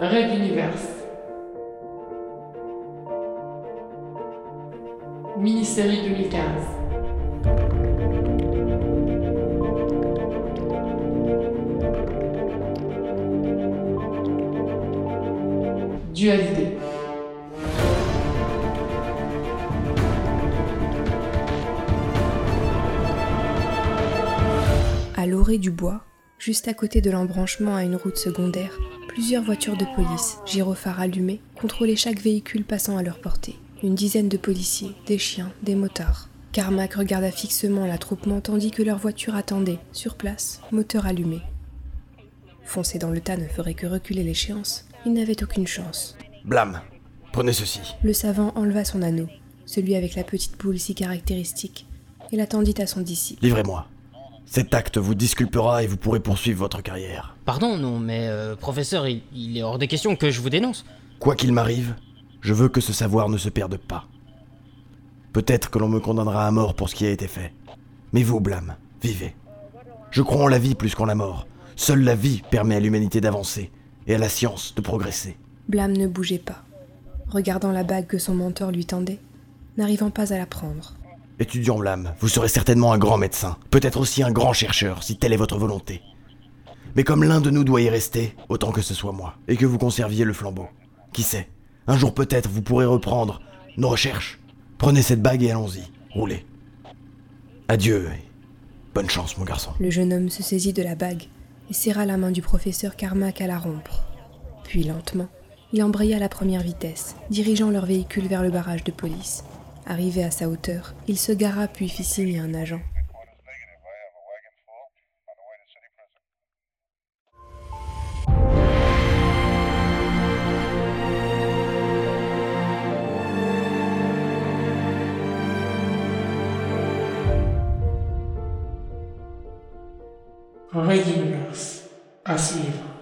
Red Universe. Mini-série 2015. Dualité. À l'orée du bois, juste à côté de l'embranchement à une route secondaire, plusieurs voitures de police, gyrophares allumés, contrôlaient chaque véhicule passant à leur portée. Une dizaine de policiers, des chiens, des motards. Carmack regarda fixement l'attroupement tandis que leur voiture attendait, sur place, moteur allumé. Foncer dans le tas ne ferait que reculer l'échéance. Il n'avait aucune chance. Blâme. Prenez ceci. Le savant enleva son anneau, celui avec la petite boule si caractéristique, et l'attendit à son disciple. Livrez-moi. Cet acte vous disculpera et vous pourrez poursuivre votre carrière. Pardon, non, mais euh, professeur, il, il est hors des questions que je vous dénonce. Quoi qu'il m'arrive, je veux que ce savoir ne se perde pas. Peut-être que l'on me condamnera à mort pour ce qui a été fait. Mais vous, Blâme, vivez. Je crois en la vie plus qu'en la mort. Seule la vie permet à l'humanité d'avancer et à la science de progresser. Blâme ne bougeait pas, regardant la bague que son mentor lui tendait, n'arrivant pas à la prendre. Étudiant Blâme, vous serez certainement un grand médecin, peut-être aussi un grand chercheur, si telle est votre volonté. Mais comme l'un de nous doit y rester, autant que ce soit moi, et que vous conserviez le flambeau. Qui sait, un jour peut-être vous pourrez reprendre nos recherches. Prenez cette bague et allons-y, roulez. Adieu et bonne chance, mon garçon. Le jeune homme se saisit de la bague et serra la main du professeur Carmack à la rompre. Puis lentement, il embraya la première vitesse, dirigeant leur véhicule vers le barrage de police. Arrivé à sa hauteur, il se gara puis fit signe à un agent. À.